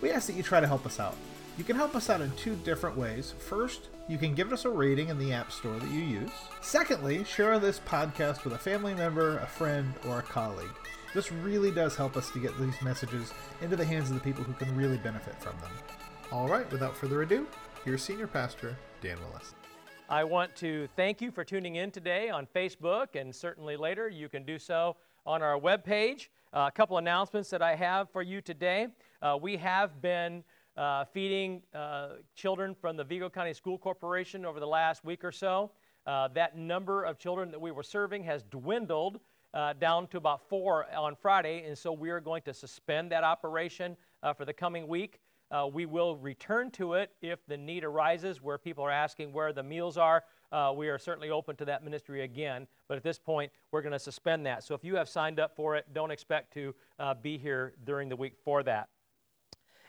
we ask that you try to help us out. You can help us out in two different ways. First, you can give us a rating in the App Store that you use. Secondly, share this podcast with a family member, a friend, or a colleague. This really does help us to get these messages into the hands of the people who can really benefit from them. All right, without further ado, here's Senior Pastor Dan Willis. I want to thank you for tuning in today on Facebook, and certainly later you can do so on our webpage. Uh, a couple announcements that I have for you today. Uh, we have been uh, feeding uh, children from the Vigo County School Corporation over the last week or so. Uh, that number of children that we were serving has dwindled uh, down to about four on Friday, and so we are going to suspend that operation uh, for the coming week. we will return to it if the need arises where people are asking where the meals are. we are certainly open to that ministry again, but at this point, we're going to suspend that. So if you have signed up for it, don't expect to be here during the week for that.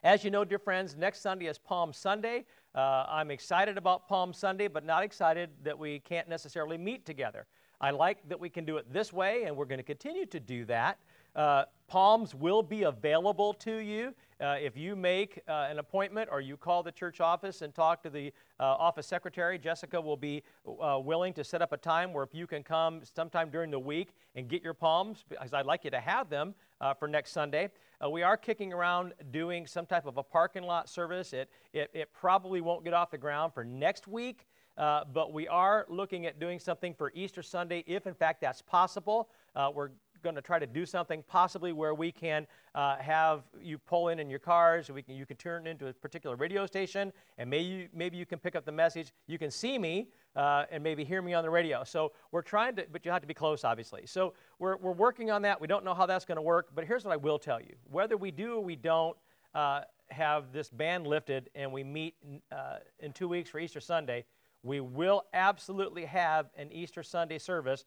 As you know, dear friends, next Sunday is Palm Sunday. Uh, I'm excited about Palm Sunday, but not excited that we can't necessarily meet together. I like that we can do it this way, and we're going to continue to do that. Uh, palms will be available to you. Uh, if you make uh, an appointment or you call the church office and talk to the uh, office secretary, Jessica will be uh, willing to set up a time where if you can come sometime during the week and get your palms, because I'd like you to have them uh, for next Sunday. Uh, we are kicking around doing some type of a parking lot service. It, it, it probably won't get off the ground for next week. Uh, but we are looking at doing something for Easter Sunday, if in fact that's possible. Uh, we're going to try to do something possibly where we can uh, have you pull in in your cars. We can, you can turn into a particular radio station, and maybe maybe you can pick up the message. You can see me uh, and maybe hear me on the radio. So we're trying to, but you have to be close, obviously. So we're, we're working on that. We don't know how that's going to work, but here's what I will tell you: whether we do or we don't. Uh, have this ban lifted and we meet uh, in two weeks for Easter Sunday, we will absolutely have an Easter Sunday service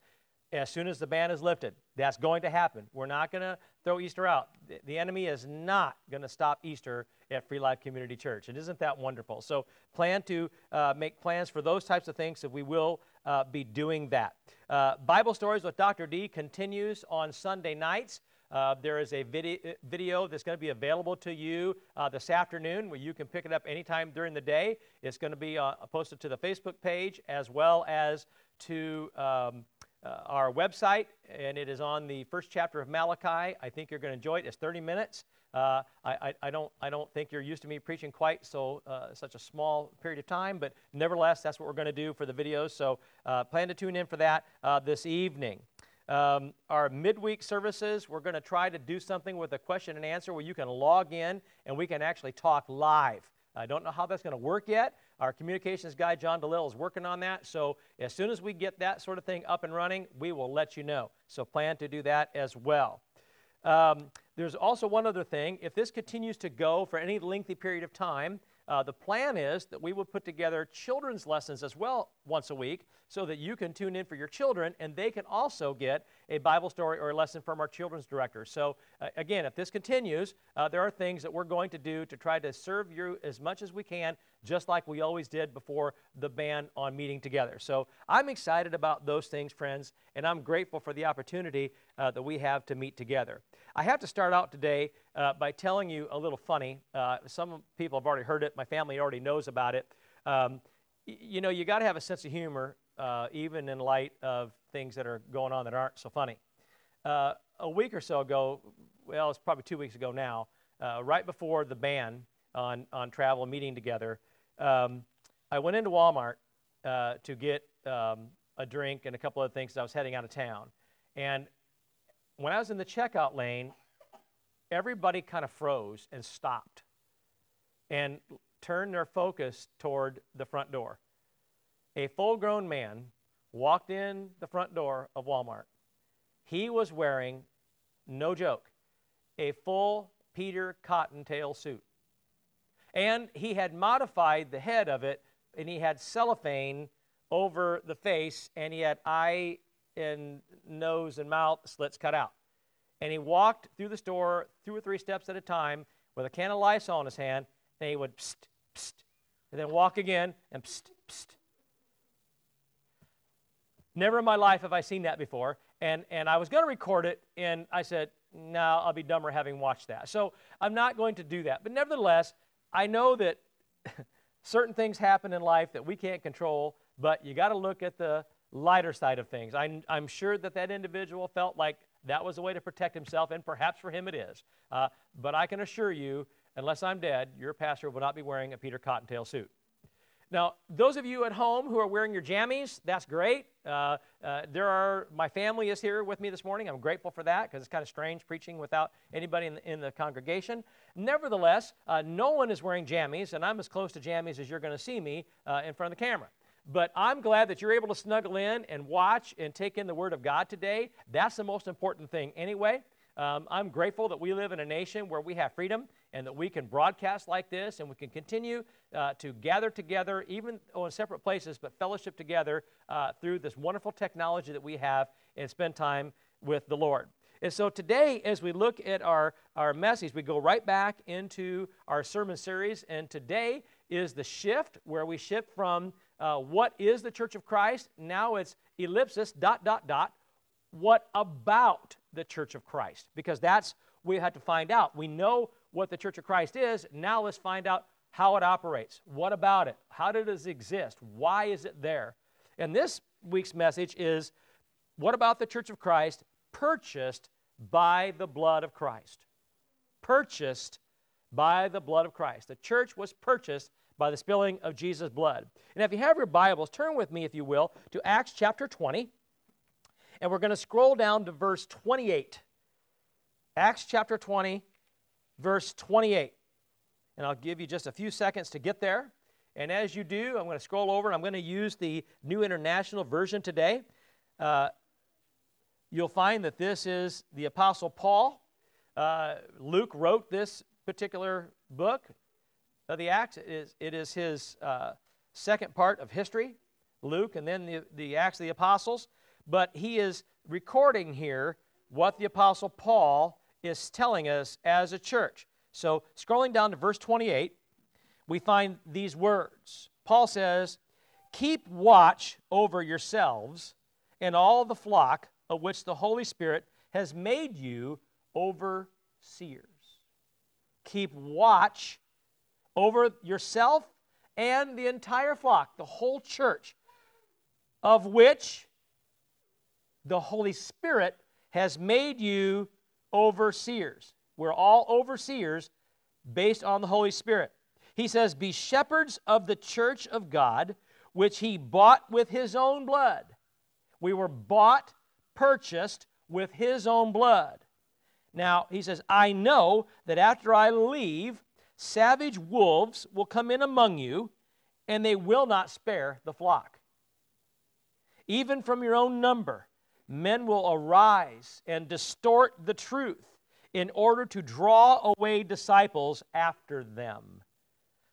as soon as the ban is lifted. That's going to happen. We're not going to throw Easter out. The enemy is not going to stop Easter at Free Life Community Church. And isn't that wonderful? So plan to uh, make plans for those types of things, so we will uh, be doing that. Uh, Bible Stories with Dr. D continues on Sunday nights. Uh, there is a video, video that's going to be available to you uh, this afternoon where you can pick it up anytime during the day. It's going to be uh, posted to the Facebook page as well as to um, uh, our website, and it is on the first chapter of Malachi. I think you're going to enjoy it. It's 30 minutes. Uh, I, I, I, don't, I don't think you're used to me preaching quite so uh, such a small period of time, but nevertheless, that's what we're going to do for the videos. So uh, plan to tune in for that uh, this evening. Um, our midweek services, we're going to try to do something with a question and answer where you can log in and we can actually talk live. I don't know how that's going to work yet. Our communications guy, John DeLille, is working on that. So as soon as we get that sort of thing up and running, we will let you know. So plan to do that as well. Um, there's also one other thing. If this continues to go for any lengthy period of time, uh, the plan is that we will put together children's lessons as well once a week so that you can tune in for your children and they can also get a Bible story or a lesson from our children's director. So, uh, again, if this continues, uh, there are things that we're going to do to try to serve you as much as we can, just like we always did before the ban on meeting together. So, I'm excited about those things, friends, and I'm grateful for the opportunity uh, that we have to meet together. I have to start out today uh, by telling you a little funny. Uh, some people have already heard it, my family already knows about it. Um, you know, you got to have a sense of humor, uh, even in light of things that are going on that aren't so funny. Uh, a week or so ago, well, it's probably two weeks ago now, uh, right before the ban on, on travel meeting together, um, I went into Walmart uh, to get um, a drink and a couple of things I was heading out of town. And when I was in the checkout lane, everybody kind of froze and stopped and turned their focus toward the front door. A full grown man walked in the front door of Walmart. He was wearing, no joke, a full Peter Cottontail suit. And he had modified the head of it, and he had cellophane over the face, and he had eye and nose and mouth slits cut out. And he walked through the store two or three steps at a time with a can of Lysol in his hand, and he would psst, psst, and then walk again and psst, psst. Never in my life have I seen that before. And, and I was going to record it, and I said, no, I'll be dumber having watched that. So I'm not going to do that. But nevertheless, I know that certain things happen in life that we can't control, but you got to look at the lighter side of things. I'm, I'm sure that that individual felt like that was a way to protect himself, and perhaps for him it is. Uh, but I can assure you, unless I'm dead, your pastor will not be wearing a Peter Cottontail suit. Now, those of you at home who are wearing your jammies, that's great. Uh, uh, there are my family is here with me this morning. I'm grateful for that because it's kind of strange preaching without anybody in the, in the congregation. Nevertheless, uh, no one is wearing jammies, and I'm as close to jammies as you're going to see me uh, in front of the camera. But I'm glad that you're able to snuggle in and watch and take in the Word of God today. That's the most important thing, anyway. Um, I'm grateful that we live in a nation where we have freedom and that we can broadcast like this and we can continue uh, to gather together, even in separate places, but fellowship together uh, through this wonderful technology that we have and spend time with the Lord. And so today, as we look at our, our message, we go right back into our sermon series. And today is the shift where we shift from uh, what is the Church of Christ? Now it's ellipsis, dot, dot, dot. What about the Church of Christ? Because that's we had to find out. We know what the Church of Christ is. Now let's find out how it operates. What about it? How did it exist? Why is it there? And this week's message is what about the Church of Christ purchased by the blood of Christ? Purchased by the blood of Christ. The church was purchased by the spilling of Jesus' blood. And if you have your Bibles, turn with me, if you will, to Acts chapter 20. And we're going to scroll down to verse 28. Acts chapter 20, verse 28. And I'll give you just a few seconds to get there. And as you do, I'm going to scroll over and I'm going to use the New International Version today. Uh, you'll find that this is the Apostle Paul. Uh, Luke wrote this particular book, of the Acts. It is, it is his uh, second part of history, Luke, and then the, the Acts of the Apostles. But he is recording here what the Apostle Paul is telling us as a church. So, scrolling down to verse 28, we find these words. Paul says, Keep watch over yourselves and all the flock of which the Holy Spirit has made you overseers. Keep watch over yourself and the entire flock, the whole church, of which the Holy Spirit has made you overseers. We're all overseers based on the Holy Spirit. He says, Be shepherds of the church of God, which he bought with his own blood. We were bought, purchased with his own blood. Now, he says, I know that after I leave, savage wolves will come in among you, and they will not spare the flock. Even from your own number, men will arise and distort the truth in order to draw away disciples after them.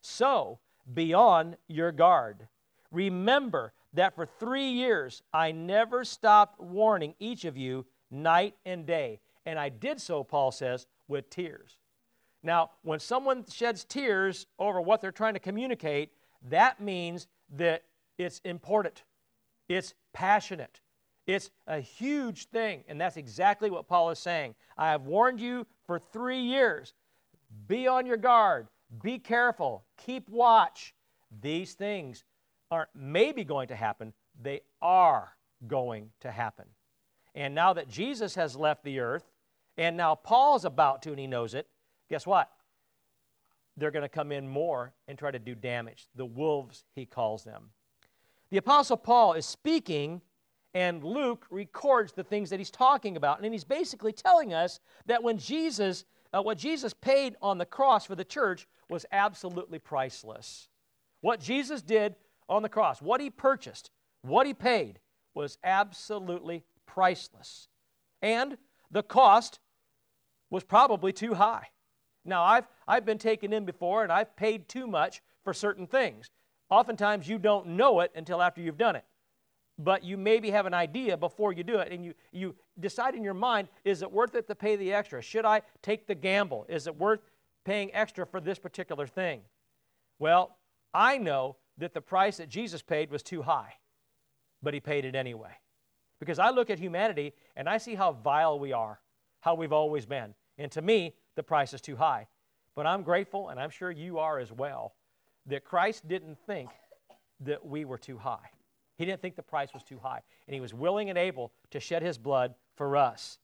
So, be on your guard. Remember that for three years I never stopped warning each of you night and day. And I did so, Paul says, with tears. Now, when someone sheds tears over what they're trying to communicate, that means that it's important, it's passionate, it's a huge thing. And that's exactly what Paul is saying. I have warned you for three years. Be on your guard, be careful, keep watch. These things aren't maybe going to happen, they are going to happen. And now that Jesus has left the earth, and now Paul's about to, and he knows it, guess what? They're going to come in more and try to do damage. The wolves, he calls them. The Apostle Paul is speaking, and Luke records the things that he's talking about. And he's basically telling us that when Jesus, uh, what Jesus paid on the cross for the church was absolutely priceless. What Jesus did on the cross, what he purchased, what he paid, was absolutely priceless. And the cost was probably too high. Now, I've, I've been taken in before and I've paid too much for certain things. Oftentimes, you don't know it until after you've done it. But you maybe have an idea before you do it, and you, you decide in your mind is it worth it to pay the extra? Should I take the gamble? Is it worth paying extra for this particular thing? Well, I know that the price that Jesus paid was too high, but he paid it anyway. Because I look at humanity and I see how vile we are, how we've always been. And to me, the price is too high. But I'm grateful, and I'm sure you are as well, that Christ didn't think that we were too high. He didn't think the price was too high. And he was willing and able to shed his blood for us.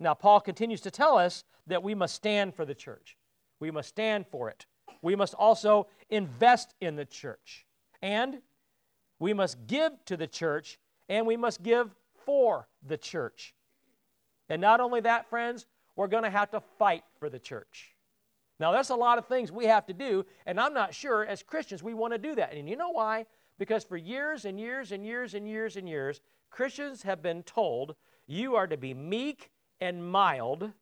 Now, Paul continues to tell us that we must stand for the church. We must stand for it. We must also invest in the church. And we must give to the church, and we must give for the church. And not only that, friends, we're going to have to fight for the church. Now, there's a lot of things we have to do, and I'm not sure as Christians we want to do that. And you know why? Because for years and years and years and years and years, Christians have been told you are to be meek and mild,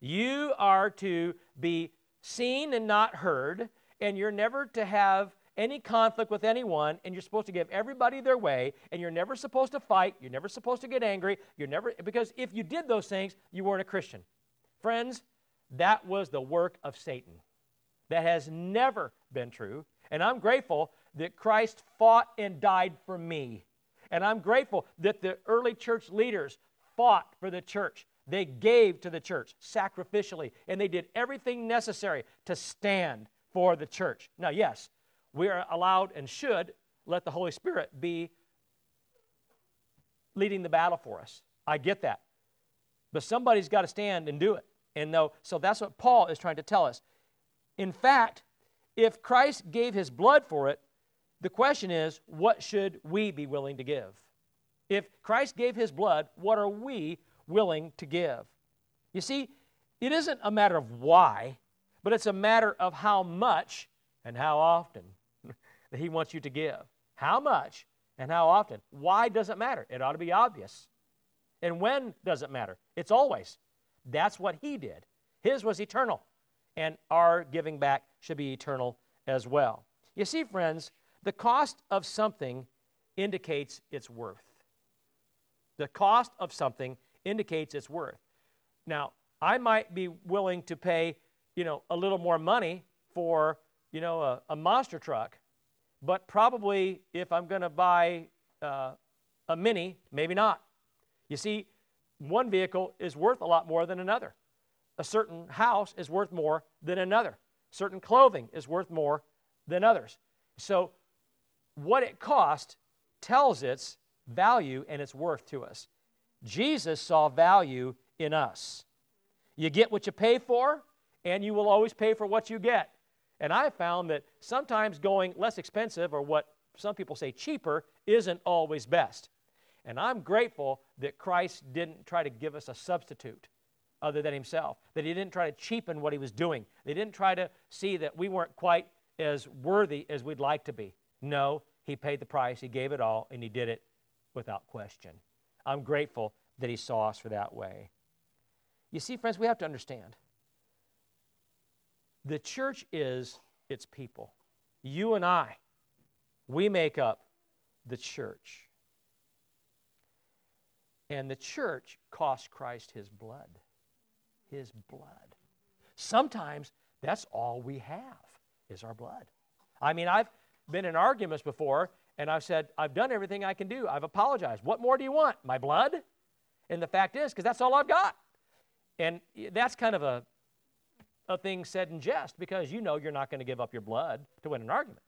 you are to be seen and not heard, and you're never to have any conflict with anyone, and you're supposed to give everybody their way, and you're never supposed to fight, you're never supposed to get angry, you're never, because if you did those things, you weren't a Christian. Friends, that was the work of Satan. That has never been true. And I'm grateful that Christ fought and died for me. And I'm grateful that the early church leaders fought for the church. They gave to the church sacrificially, and they did everything necessary to stand for the church. Now, yes, we are allowed and should let the Holy Spirit be leading the battle for us. I get that. But somebody's got to stand and do it. And no, so that's what Paul is trying to tell us. In fact, if Christ gave his blood for it, the question is, what should we be willing to give? If Christ gave his blood, what are we willing to give? You see, it isn't a matter of why, but it's a matter of how much and how often that he wants you to give. How much and how often. Why doesn't matter? It ought to be obvious. And when does it matter? It's always. That's what he did. His was eternal, and our giving back should be eternal as well. You see, friends, the cost of something indicates its worth. The cost of something indicates its worth. Now, I might be willing to pay, you know, a little more money for, you know, a, a monster truck, but probably if I'm going to buy uh, a mini, maybe not. You see, one vehicle is worth a lot more than another. A certain house is worth more than another. Certain clothing is worth more than others. So, what it cost tells its value and its worth to us. Jesus saw value in us. You get what you pay for, and you will always pay for what you get. And I found that sometimes going less expensive, or what some people say cheaper, isn't always best. And I'm grateful that Christ didn't try to give us a substitute other than himself, that he didn't try to cheapen what he was doing. They didn't try to see that we weren't quite as worthy as we'd like to be. No, he paid the price, he gave it all, and he did it without question. I'm grateful that he saw us for that way. You see, friends, we have to understand the church is its people. You and I, we make up the church. And the church cost Christ his blood. His blood. Sometimes that's all we have is our blood. I mean, I've been in arguments before, and I've said, I've done everything I can do. I've apologized. What more do you want? My blood? And the fact is, because that's all I've got. And that's kind of a, a thing said in jest because you know you're not going to give up your blood to win an argument.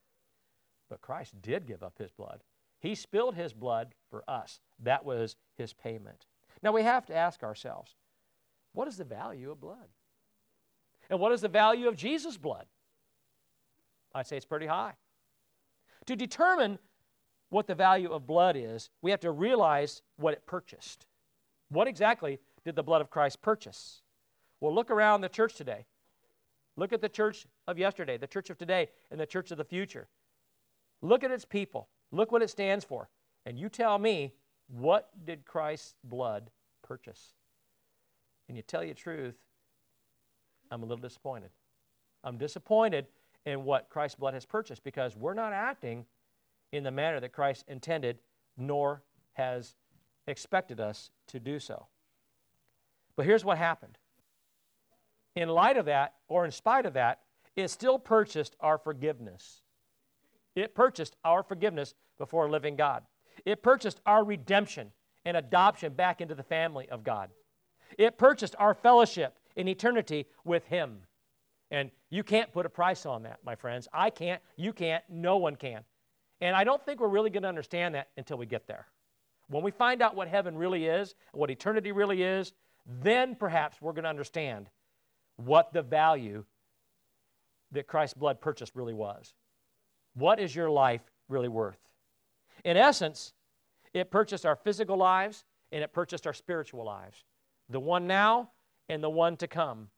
But Christ did give up his blood. He spilled his blood for us. That was his payment. Now we have to ask ourselves what is the value of blood? And what is the value of Jesus' blood? I'd say it's pretty high. To determine what the value of blood is, we have to realize what it purchased. What exactly did the blood of Christ purchase? Well, look around the church today. Look at the church of yesterday, the church of today, and the church of the future. Look at its people. Look what it stands for. And you tell me, what did Christ's blood purchase? And you tell you truth, I'm a little disappointed. I'm disappointed in what Christ's blood has purchased because we're not acting in the manner that Christ intended nor has expected us to do so. But here's what happened. In light of that, or in spite of that, it still purchased our forgiveness. It purchased our forgiveness before a living God. It purchased our redemption and adoption back into the family of God. It purchased our fellowship in eternity with Him. And you can't put a price on that, my friends. I can't, you can't, no one can. And I don't think we're really going to understand that until we get there. When we find out what heaven really is, what eternity really is, then perhaps we're going to understand what the value that Christ's blood purchased really was. What is your life really worth? In essence, it purchased our physical lives and it purchased our spiritual lives the one now and the one to come.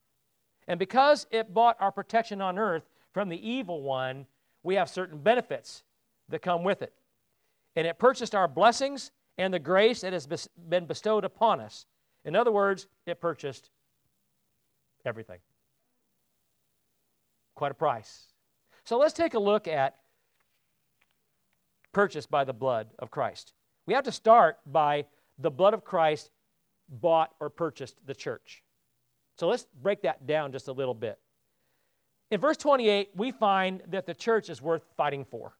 And because it bought our protection on earth from the evil one, we have certain benefits that come with it. And it purchased our blessings and the grace that has been bestowed upon us. In other words, it purchased everything. Quite a price. So let's take a look at purchased by the blood of Christ. We have to start by the blood of Christ bought or purchased the church. So let's break that down just a little bit. In verse 28, we find that the church is worth fighting for.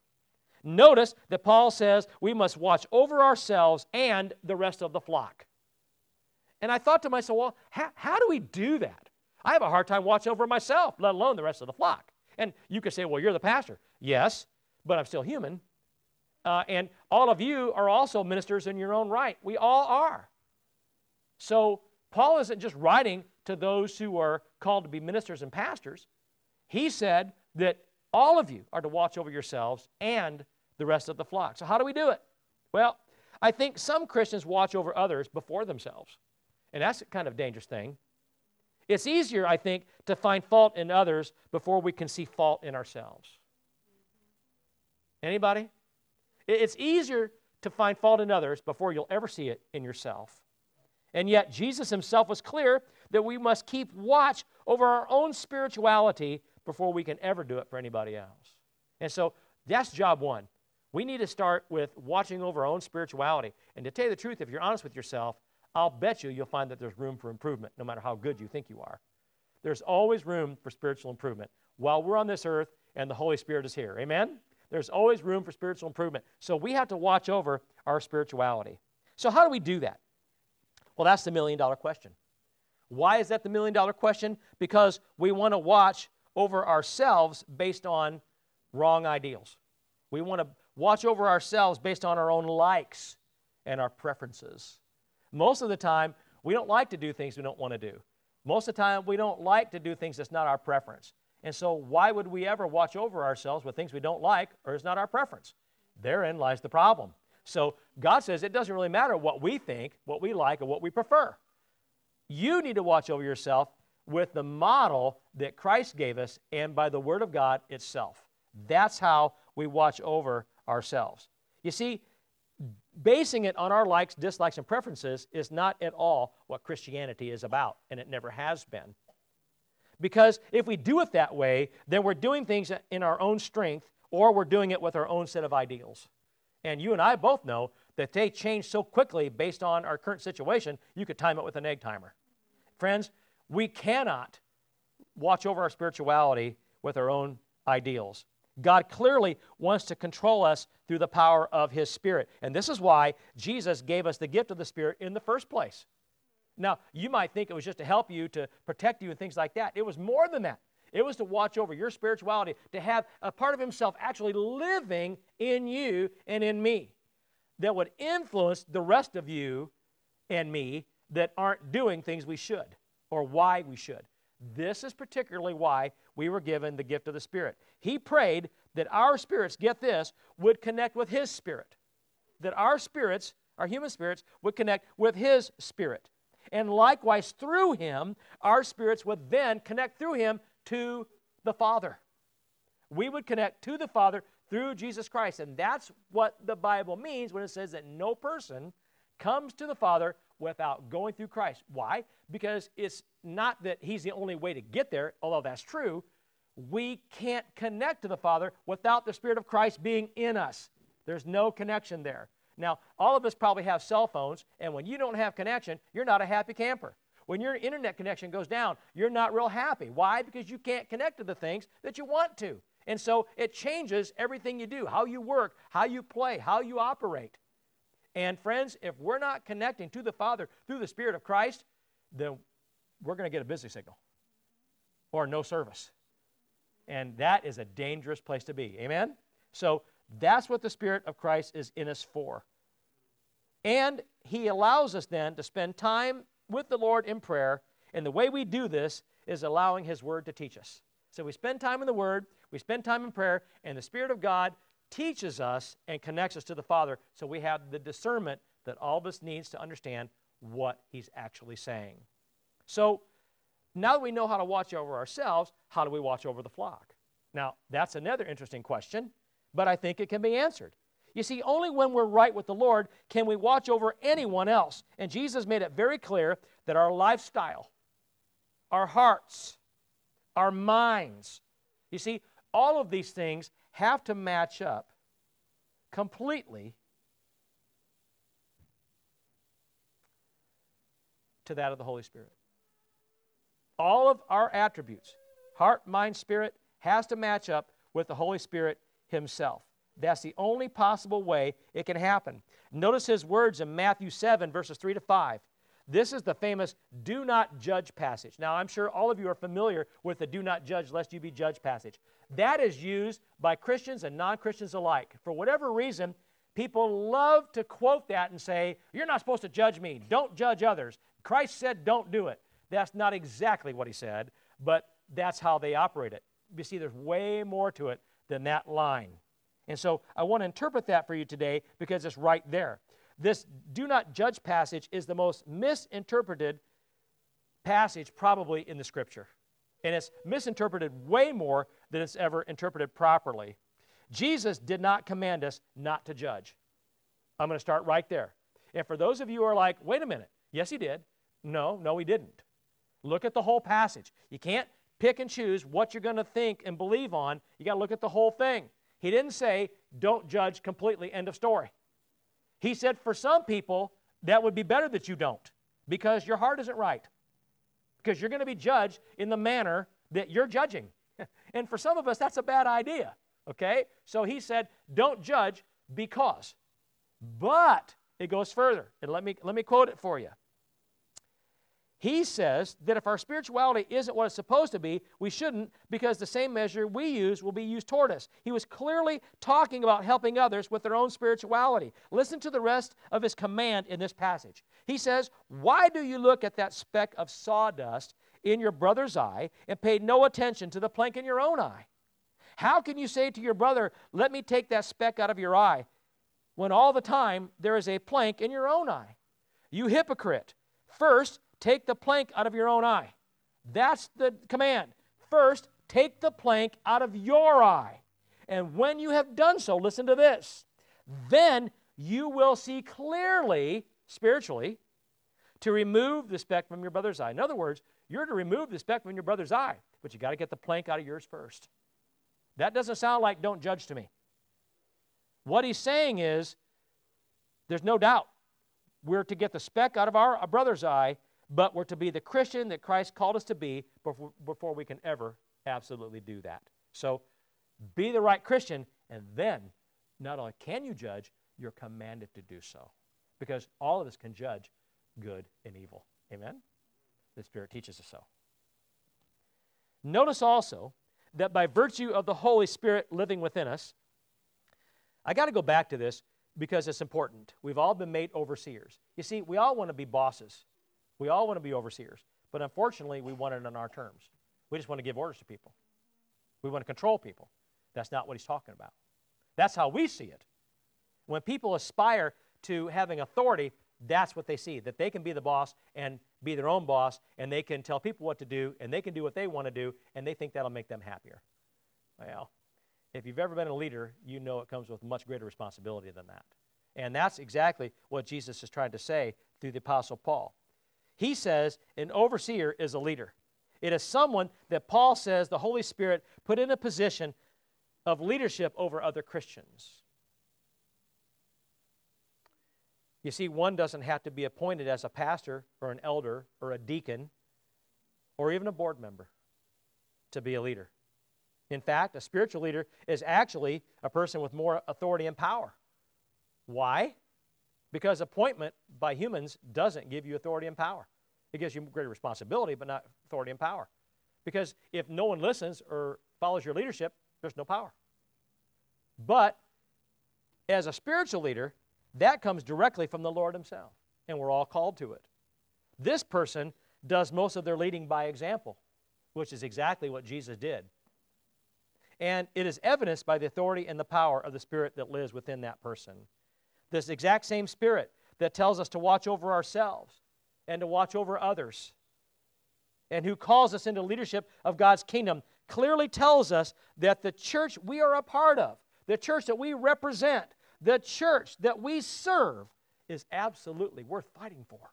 Notice that Paul says we must watch over ourselves and the rest of the flock. And I thought to myself, well, how, how do we do that? I have a hard time watching over myself, let alone the rest of the flock. And you could say, well, you're the pastor. Yes, but I'm still human. Uh, and all of you are also ministers in your own right. We all are. So Paul isn't just writing to those who are called to be ministers and pastors. He said that all of you are to watch over yourselves and the rest of the flock. So, how do we do it? Well, I think some Christians watch over others before themselves. And that's a kind of dangerous thing. It's easier, I think, to find fault in others before we can see fault in ourselves. Anybody? It's easier to find fault in others before you'll ever see it in yourself. And yet, Jesus himself was clear that we must keep watch over our own spirituality before we can ever do it for anybody else. And so that's job one. We need to start with watching over our own spirituality. And to tell you the truth, if you're honest with yourself, I'll bet you you'll find that there's room for improvement, no matter how good you think you are. There's always room for spiritual improvement while we're on this earth and the Holy Spirit is here. Amen? There's always room for spiritual improvement. So we have to watch over our spirituality. So, how do we do that? Well, that's the million dollar question. Why is that the million dollar question? Because we want to watch over ourselves based on wrong ideals. We want to watch over ourselves based on our own likes and our preferences. Most of the time, we don't like to do things we don't want to do. Most of the time, we don't like to do things that's not our preference. And so, why would we ever watch over ourselves with things we don't like or is not our preference? Therein lies the problem. So, God says it doesn't really matter what we think, what we like, or what we prefer. You need to watch over yourself with the model that Christ gave us and by the Word of God itself. That's how we watch over ourselves. You see, basing it on our likes, dislikes, and preferences is not at all what Christianity is about, and it never has been. Because if we do it that way, then we're doing things in our own strength or we're doing it with our own set of ideals. And you and I both know that they change so quickly based on our current situation, you could time it with an egg timer. Friends, we cannot watch over our spirituality with our own ideals. God clearly wants to control us through the power of His Spirit. And this is why Jesus gave us the gift of the Spirit in the first place. Now, you might think it was just to help you, to protect you, and things like that. It was more than that. It was to watch over your spirituality, to have a part of Himself actually living in you and in me that would influence the rest of you and me that aren't doing things we should or why we should. This is particularly why we were given the gift of the Spirit. He prayed that our spirits, get this, would connect with His Spirit. That our spirits, our human spirits, would connect with His Spirit. And likewise, through him, our spirits would then connect through him to the Father. We would connect to the Father through Jesus Christ. And that's what the Bible means when it says that no person comes to the Father without going through Christ. Why? Because it's not that he's the only way to get there, although that's true. we can't connect to the Father without the Spirit of Christ being in us. There's no connection there. Now, all of us probably have cell phones, and when you don't have connection, you're not a happy camper. When your internet connection goes down, you're not real happy. Why? Because you can't connect to the things that you want to. And so it changes everything you do how you work, how you play, how you operate. And friends, if we're not connecting to the Father through the Spirit of Christ, then we're going to get a busy signal or no service. And that is a dangerous place to be. Amen? So that's what the Spirit of Christ is in us for. And He allows us then to spend time with the Lord in prayer. And the way we do this is allowing His Word to teach us. So we spend time in the Word, we spend time in prayer, and the Spirit of God teaches us and connects us to the Father so we have the discernment that all of us needs to understand what He's actually saying. So now that we know how to watch over ourselves, how do we watch over the flock? Now, that's another interesting question, but I think it can be answered. You see, only when we're right with the Lord can we watch over anyone else. And Jesus made it very clear that our lifestyle, our hearts, our minds, you see, all of these things have to match up completely to that of the Holy Spirit. All of our attributes, heart, mind, spirit, has to match up with the Holy Spirit Himself. That's the only possible way it can happen. Notice his words in Matthew 7, verses 3 to 5. This is the famous do not judge passage. Now, I'm sure all of you are familiar with the do not judge lest you be judged passage. That is used by Christians and non Christians alike. For whatever reason, people love to quote that and say, You're not supposed to judge me. Don't judge others. Christ said, Don't do it. That's not exactly what he said, but that's how they operate it. You see, there's way more to it than that line. And so I want to interpret that for you today because it's right there. This do not judge passage is the most misinterpreted passage probably in the scripture. And it's misinterpreted way more than it's ever interpreted properly. Jesus did not command us not to judge. I'm going to start right there. And for those of you who are like, wait a minute, yes, he did. No, no, he didn't. Look at the whole passage. You can't pick and choose what you're going to think and believe on. You got to look at the whole thing. He didn't say, don't judge completely, end of story. He said, for some people, that would be better that you don't because your heart isn't right. Because you're going to be judged in the manner that you're judging. and for some of us, that's a bad idea. Okay? So he said, don't judge because. But it goes further. And let me, let me quote it for you. He says that if our spirituality isn't what it's supposed to be, we shouldn't because the same measure we use will be used toward us. He was clearly talking about helping others with their own spirituality. Listen to the rest of his command in this passage. He says, Why do you look at that speck of sawdust in your brother's eye and pay no attention to the plank in your own eye? How can you say to your brother, Let me take that speck out of your eye, when all the time there is a plank in your own eye? You hypocrite. First, take the plank out of your own eye. That's the command. First, take the plank out of your eye. And when you have done so, listen to this. Then you will see clearly, spiritually, to remove the speck from your brother's eye. In other words, you're to remove the speck from your brother's eye, but you got to get the plank out of yours first. That doesn't sound like don't judge to me. What he's saying is there's no doubt we're to get the speck out of our brother's eye but we're to be the Christian that Christ called us to be before, before we can ever absolutely do that. So be the right Christian, and then not only can you judge, you're commanded to do so. Because all of us can judge good and evil. Amen? The Spirit teaches us so. Notice also that by virtue of the Holy Spirit living within us, I got to go back to this because it's important. We've all been made overseers. You see, we all want to be bosses. We all want to be overseers, but unfortunately, we want it on our terms. We just want to give orders to people. We want to control people. That's not what he's talking about. That's how we see it. When people aspire to having authority, that's what they see that they can be the boss and be their own boss, and they can tell people what to do, and they can do what they want to do, and they think that'll make them happier. Well, if you've ever been a leader, you know it comes with much greater responsibility than that. And that's exactly what Jesus is trying to say through the Apostle Paul. He says an overseer is a leader. It is someone that Paul says the Holy Spirit put in a position of leadership over other Christians. You see, one doesn't have to be appointed as a pastor or an elder or a deacon or even a board member to be a leader. In fact, a spiritual leader is actually a person with more authority and power. Why? Because appointment by humans doesn't give you authority and power. It gives you greater responsibility, but not authority and power. Because if no one listens or follows your leadership, there's no power. But as a spiritual leader, that comes directly from the Lord Himself, and we're all called to it. This person does most of their leading by example, which is exactly what Jesus did. And it is evidenced by the authority and the power of the Spirit that lives within that person. This exact same Spirit that tells us to watch over ourselves and to watch over others, and who calls us into leadership of God's kingdom, clearly tells us that the church we are a part of, the church that we represent, the church that we serve is absolutely worth fighting for.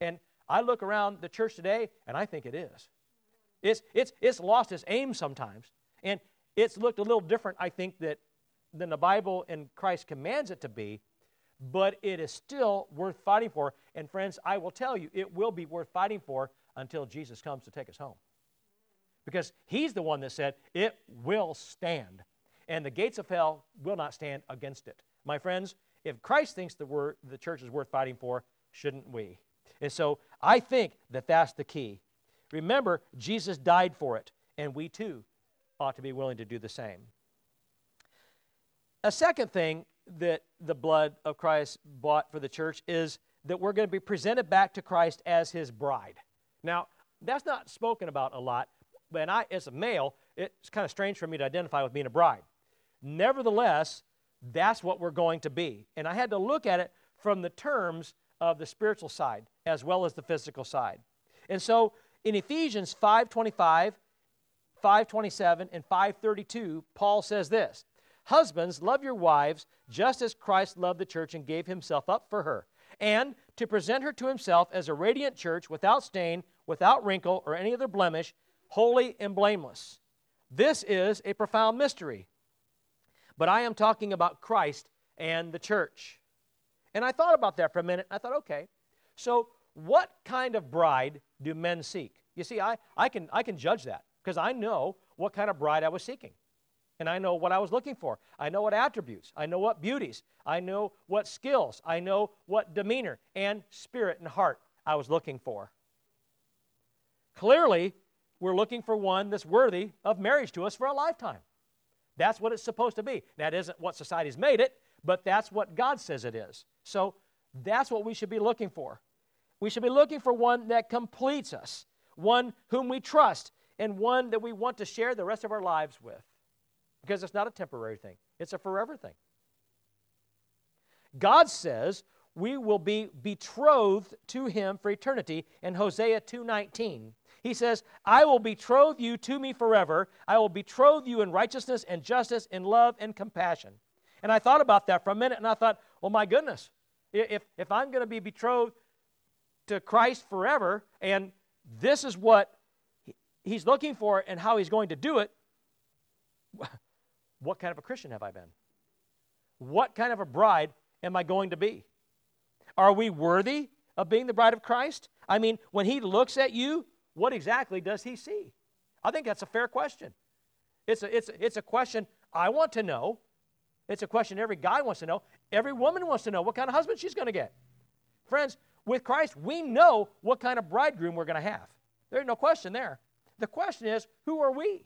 And I look around the church today and I think it is. It's, it's, it's lost its aim sometimes. And it's looked a little different, I think, that, than the Bible and Christ commands it to be, but it is still worth fighting for. And friends, I will tell you, it will be worth fighting for until Jesus comes to take us home. Because he's the one that said, it will stand and the gates of hell will not stand against it. My friends, if Christ thinks the, word, the church is worth fighting for, shouldn't we? And so I think that that's the key. Remember, Jesus died for it, and we too ought to be willing to do the same. A second thing that the blood of Christ bought for the church is that we're going to be presented back to Christ as his bride. Now, that's not spoken about a lot, but I, as a male, it's kind of strange for me to identify with being a bride. Nevertheless, that's what we're going to be. And I had to look at it from the terms of the spiritual side as well as the physical side. And so in Ephesians 5:25, 5:27 and 5:32, Paul says this: Husbands, love your wives just as Christ loved the church and gave himself up for her, and to present her to himself as a radiant church without stain, without wrinkle or any other blemish, holy and blameless. This is a profound mystery. But I am talking about Christ and the church. And I thought about that for a minute. I thought, okay, so what kind of bride do men seek? You see, I, I, can, I can judge that because I know what kind of bride I was seeking. And I know what I was looking for. I know what attributes. I know what beauties. I know what skills. I know what demeanor and spirit and heart I was looking for. Clearly, we're looking for one that's worthy of marriage to us for a lifetime. That's what it's supposed to be. That isn't what society's made it, but that's what God says it is. So that's what we should be looking for. We should be looking for one that completes us, one whom we trust, and one that we want to share the rest of our lives with. Because it's not a temporary thing, it's a forever thing. God says we will be betrothed to him for eternity in Hosea 2:19. He says, I will betroth you to me forever. I will betroth you in righteousness and justice, in love and compassion. And I thought about that for a minute and I thought, well, my goodness, if, if I'm going to be betrothed to Christ forever and this is what he's looking for and how he's going to do it, what kind of a Christian have I been? What kind of a bride am I going to be? Are we worthy of being the bride of Christ? I mean, when he looks at you, what exactly does he see? I think that's a fair question. It's a, it's, a, it's a question I want to know. It's a question every guy wants to know. Every woman wants to know what kind of husband she's going to get. Friends, with Christ, we know what kind of bridegroom we're going to have. There's no question there. The question is, who are we?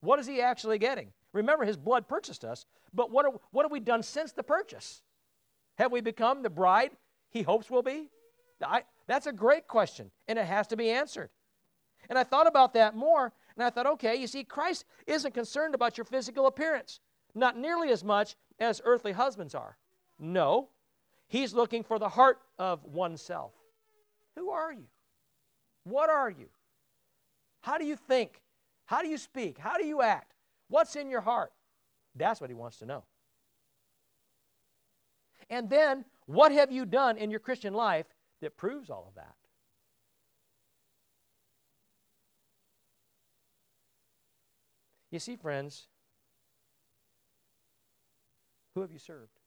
What is he actually getting? Remember, his blood purchased us, but what, are, what have we done since the purchase? Have we become the bride he hopes we'll be? I, that's a great question, and it has to be answered. And I thought about that more, and I thought, okay, you see, Christ isn't concerned about your physical appearance, not nearly as much as earthly husbands are. No, he's looking for the heart of oneself. Who are you? What are you? How do you think? How do you speak? How do you act? What's in your heart? That's what he wants to know. And then, what have you done in your Christian life that proves all of that? You see, friends, who have you served?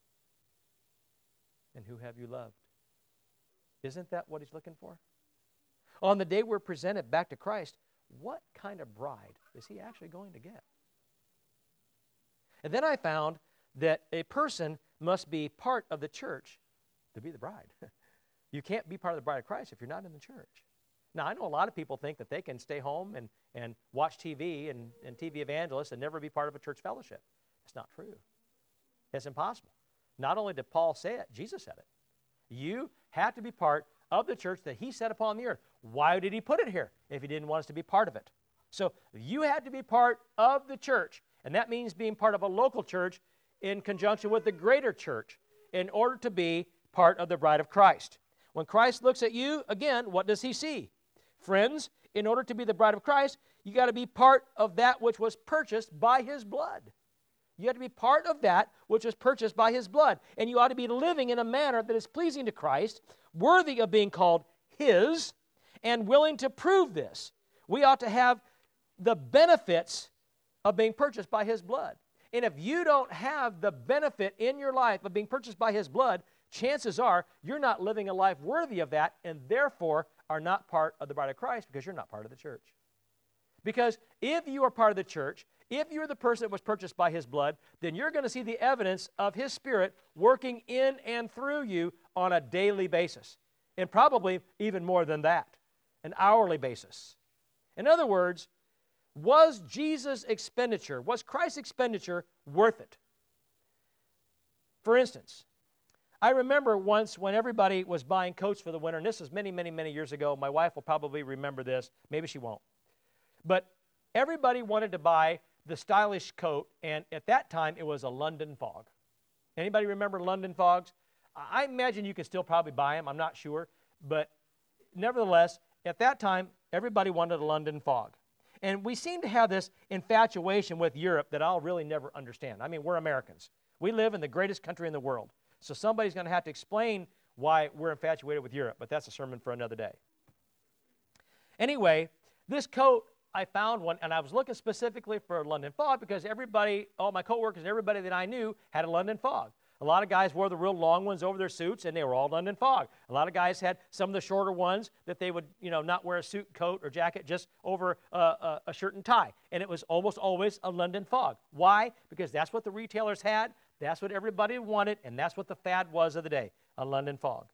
And who have you loved? Isn't that what he's looking for? On the day we're presented back to Christ, what kind of bride is he actually going to get? And then I found that a person must be part of the church to be the bride. you can't be part of the bride of Christ if you're not in the church. Now, I know a lot of people think that they can stay home and, and watch TV and, and TV evangelists and never be part of a church fellowship. It's not true. It's impossible. Not only did Paul say it, Jesus said it. You have to be part of the church that he set upon the earth. Why did he put it here if he didn't want us to be part of it? So you had to be part of the church, and that means being part of a local church in conjunction with the greater church in order to be part of the bride of Christ. When Christ looks at you, again, what does he see? Friends, in order to be the bride of Christ, you got to be part of that which was purchased by his blood. You have to be part of that which was purchased by his blood. And you ought to be living in a manner that is pleasing to Christ, worthy of being called his, and willing to prove this. We ought to have the benefits of being purchased by his blood. And if you don't have the benefit in your life of being purchased by his blood, chances are you're not living a life worthy of that and therefore are not part of the bride of Christ because you're not part of the church. Because if you are part of the church, if you're the person that was purchased by his blood, then you're going to see the evidence of his spirit working in and through you on a daily basis. And probably even more than that, an hourly basis. In other words, was Jesus' expenditure, was Christ's expenditure worth it? For instance, I remember once when everybody was buying coats for the winter, and this was many, many, many years ago. My wife will probably remember this. Maybe she won't. But everybody wanted to buy the stylish coat, and at that time it was a London fog. Anybody remember London fogs? I imagine you can still probably buy them. I'm not sure, but nevertheless, at that time everybody wanted a London fog. And we seem to have this infatuation with Europe that I'll really never understand. I mean, we're Americans. We live in the greatest country in the world. So somebody's going to have to explain why we're infatuated with Europe, but that's a sermon for another day. Anyway, this coat I found one, and I was looking specifically for a London fog because everybody, all my coworkers and everybody that I knew had a London fog. A lot of guys wore the real long ones over their suits, and they were all London fog. A lot of guys had some of the shorter ones that they would, you know, not wear a suit, coat, or jacket, just over a, a, a shirt and tie. And it was almost always a London fog. Why? Because that's what the retailers had, that's what everybody wanted, and that's what the fad was of the day a London fog.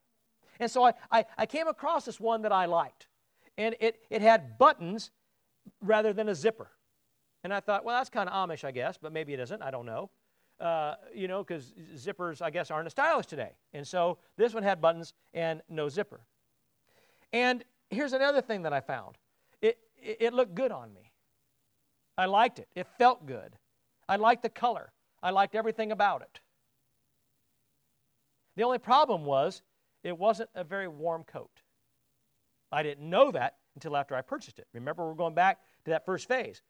And so I, I, I came across this one that I liked. And it, it had buttons rather than a zipper. And I thought, well, that's kind of Amish, I guess, but maybe it isn't. I don't know. Uh, you know, because zippers, I guess, aren't as stylish today. And so this one had buttons and no zipper. And here's another thing that I found it, it, it looked good on me. I liked it, it felt good. I liked the color, I liked everything about it. The only problem was it wasn't a very warm coat. I didn't know that until after I purchased it. Remember, we're going back to that first phase.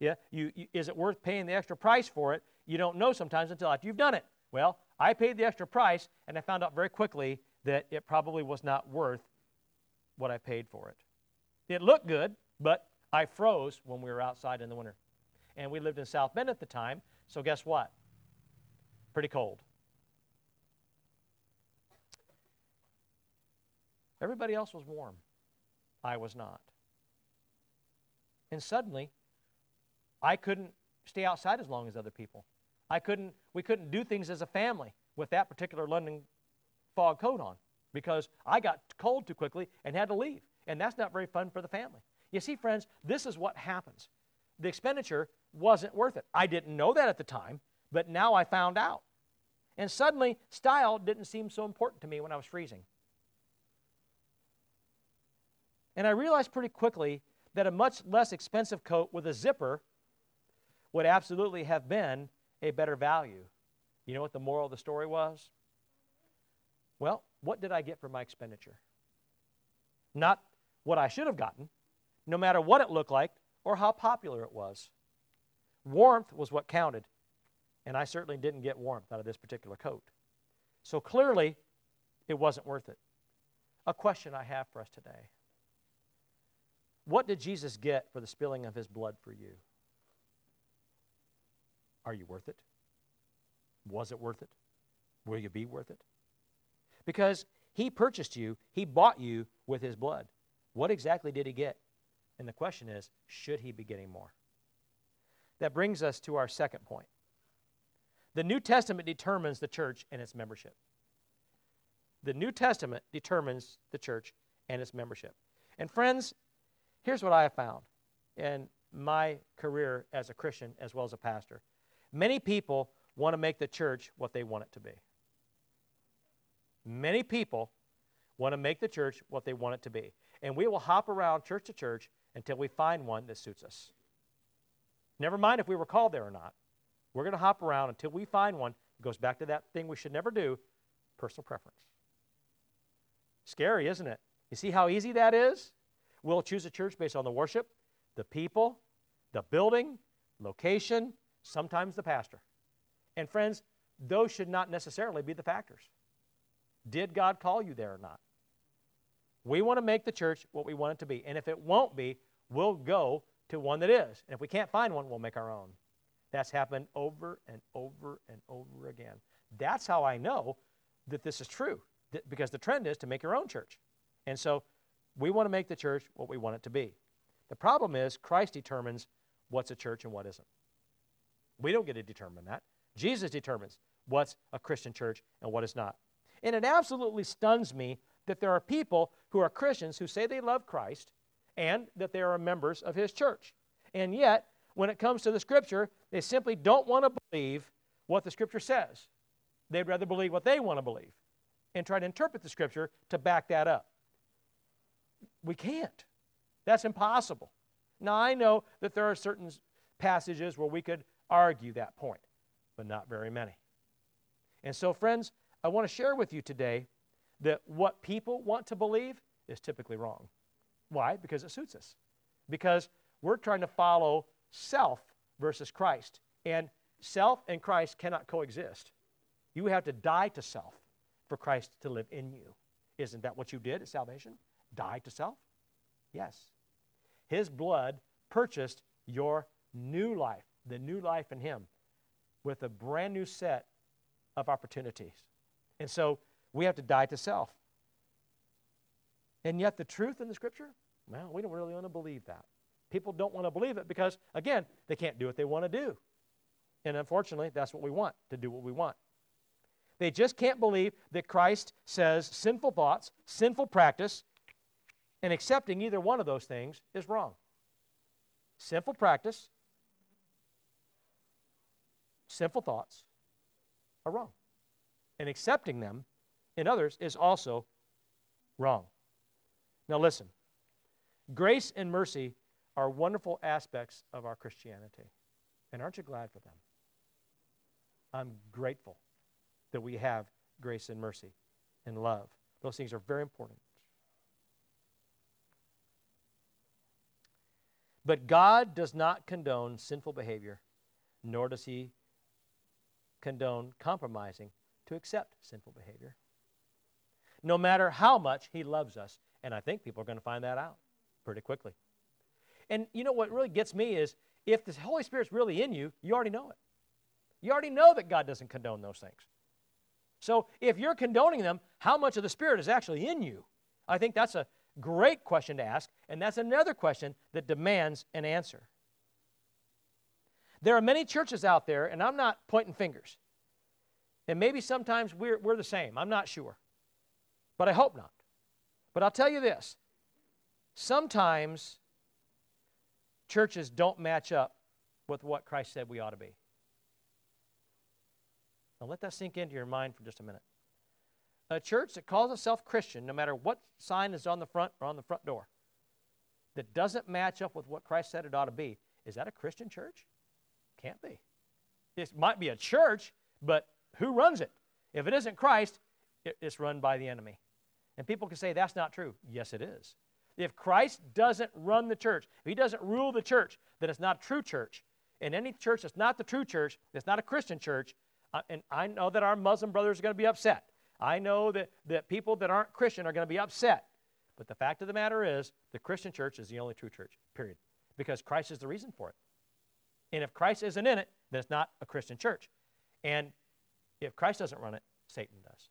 Yeah, you, you, is it worth paying the extra price for it? You don't know sometimes until after you've done it. Well, I paid the extra price, and I found out very quickly that it probably was not worth what I paid for it. It looked good, but I froze when we were outside in the winter. And we lived in South Bend at the time, so guess what? Pretty cold. Everybody else was warm. I was not. And suddenly, I couldn't stay outside as long as other people. I couldn't, we couldn't do things as a family with that particular London fog coat on because I got cold too quickly and had to leave. And that's not very fun for the family. You see, friends, this is what happens. The expenditure wasn't worth it. I didn't know that at the time, but now I found out. And suddenly, style didn't seem so important to me when I was freezing. And I realized pretty quickly that a much less expensive coat with a zipper would absolutely have been a better value. You know what the moral of the story was? Well, what did I get for my expenditure? Not what I should have gotten, no matter what it looked like or how popular it was. Warmth was what counted, and I certainly didn't get warmth out of this particular coat. So clearly, it wasn't worth it. A question I have for us today what did Jesus get for the spilling of his blood for you? Are you worth it? Was it worth it? Will you be worth it? Because he purchased you, he bought you with his blood. What exactly did he get? And the question is, should he be getting more? That brings us to our second point. The New Testament determines the church and its membership. The New Testament determines the church and its membership. And friends, here's what I have found in my career as a Christian as well as a pastor. Many people want to make the church what they want it to be. Many people want to make the church what they want it to be. And we will hop around church to church until we find one that suits us. Never mind if we were called there or not. We're going to hop around until we find one. It goes back to that thing we should never do personal preference. Scary, isn't it? You see how easy that is? We'll choose a church based on the worship, the people, the building, location, sometimes the pastor. And friends, those should not necessarily be the factors. Did God call you there or not? We want to make the church what we want it to be. And if it won't be, we'll go to one that is. And if we can't find one, we'll make our own. That's happened over and over and over again. That's how I know that this is true, because the trend is to make your own church. And so we want to make the church what we want it to be. The problem is Christ determines what's a church and what isn't. We don't get to determine that. Jesus determines what's a Christian church and what is not. And it absolutely stuns me that there are people who are Christians who say they love Christ and that they are members of his church. And yet, when it comes to the scripture, they simply don't want to believe what the scripture says. They'd rather believe what they want to believe and try to interpret the scripture to back that up. We can't. That's impossible. Now, I know that there are certain passages where we could argue that point, but not very many. And so, friends, I want to share with you today that what people want to believe is typically wrong. Why? Because it suits us. Because we're trying to follow self versus Christ. And self and Christ cannot coexist. You have to die to self for Christ to live in you. Isn't that what you did at salvation? Die to self? Yes. His blood purchased your new life, the new life in Him, with a brand new set of opportunities. And so we have to die to self. And yet, the truth in the scripture, well, we don't really want to believe that. People don't want to believe it because, again, they can't do what they want to do. And unfortunately, that's what we want to do what we want. They just can't believe that Christ says sinful thoughts, sinful practice, and accepting either one of those things is wrong. Sinful practice, sinful thoughts are wrong. And accepting them in others is also wrong. Now, listen grace and mercy are wonderful aspects of our Christianity. And aren't you glad for them? I'm grateful that we have grace and mercy and love. Those things are very important. But God does not condone sinful behavior, nor does He condone compromising to accept sinful behavior. No matter how much He loves us. And I think people are going to find that out pretty quickly. And you know what really gets me is if the Holy Spirit's really in you, you already know it. You already know that God doesn't condone those things. So if you're condoning them, how much of the Spirit is actually in you? I think that's a great question to ask, and that's another question that demands an answer. There are many churches out there, and I'm not pointing fingers. And maybe sometimes we're, we're the same. I'm not sure. But I hope not. But I'll tell you this sometimes churches don't match up with what Christ said we ought to be. Now let that sink into your mind for just a minute. A church that calls itself Christian, no matter what sign is on the front or on the front door, that doesn't match up with what Christ said it ought to be, is that a Christian church? Can't be. This might be a church, but who runs it? If it isn't Christ, it's run by the enemy. And people can say that's not true. Yes, it is. If Christ doesn't run the church, if he doesn't rule the church, then it's not a true church. And any church that's not the true church, that's not a Christian church, uh, and I know that our Muslim brothers are going to be upset. I know that, that people that aren't Christian are going to be upset. But the fact of the matter is, the Christian church is the only true church, period. Because Christ is the reason for it. And if Christ isn't in it, then it's not a Christian church. And if Christ doesn't run it, Satan does.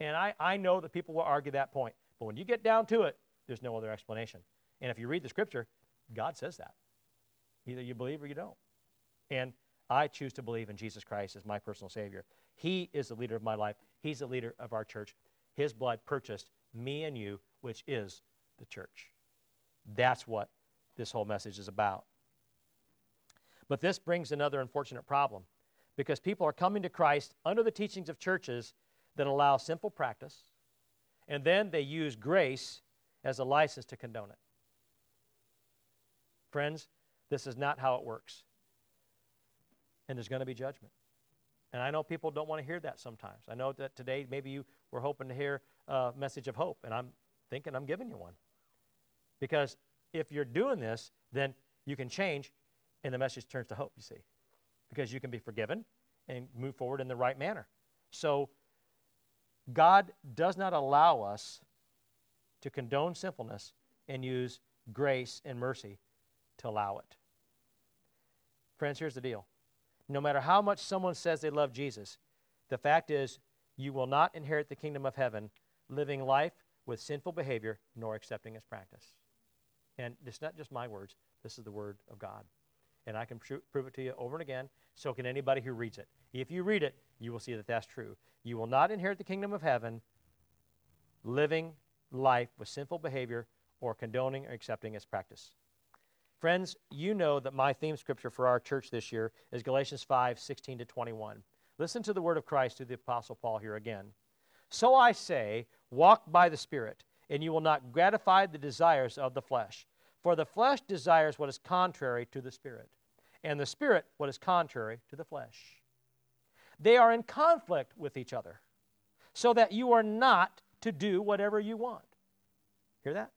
And I, I know that people will argue that point. But when you get down to it, there's no other explanation. And if you read the scripture, God says that. Either you believe or you don't. And I choose to believe in Jesus Christ as my personal Savior. He is the leader of my life, He's the leader of our church. His blood purchased me and you, which is the church. That's what this whole message is about. But this brings another unfortunate problem because people are coming to Christ under the teachings of churches that allow simple practice, and then they use grace as a license to condone it. Friends, this is not how it works. And there's going to be judgment. And I know people don't want to hear that sometimes. I know that today maybe you were hoping to hear a message of hope, and I'm thinking I'm giving you one. Because if you're doing this, then you can change, and the message turns to hope, you see. Because you can be forgiven and move forward in the right manner. So, God does not allow us to condone sinfulness and use grace and mercy to allow it. Friends, here's the deal no matter how much someone says they love Jesus, the fact is you will not inherit the kingdom of heaven living life with sinful behavior nor accepting its practice. And it's not just my words, this is the word of God. And I can prove it to you over and again. So can anybody who reads it. If you read it, you will see that that's true. You will not inherit the kingdom of heaven living life with sinful behavior or condoning or accepting its practice. Friends, you know that my theme scripture for our church this year is Galatians 5 16 to 21. Listen to the word of Christ through the Apostle Paul here again. So I say, walk by the Spirit, and you will not gratify the desires of the flesh. For the flesh desires what is contrary to the Spirit, and the Spirit what is contrary to the flesh. They are in conflict with each other, so that you are not to do whatever you want. Hear that?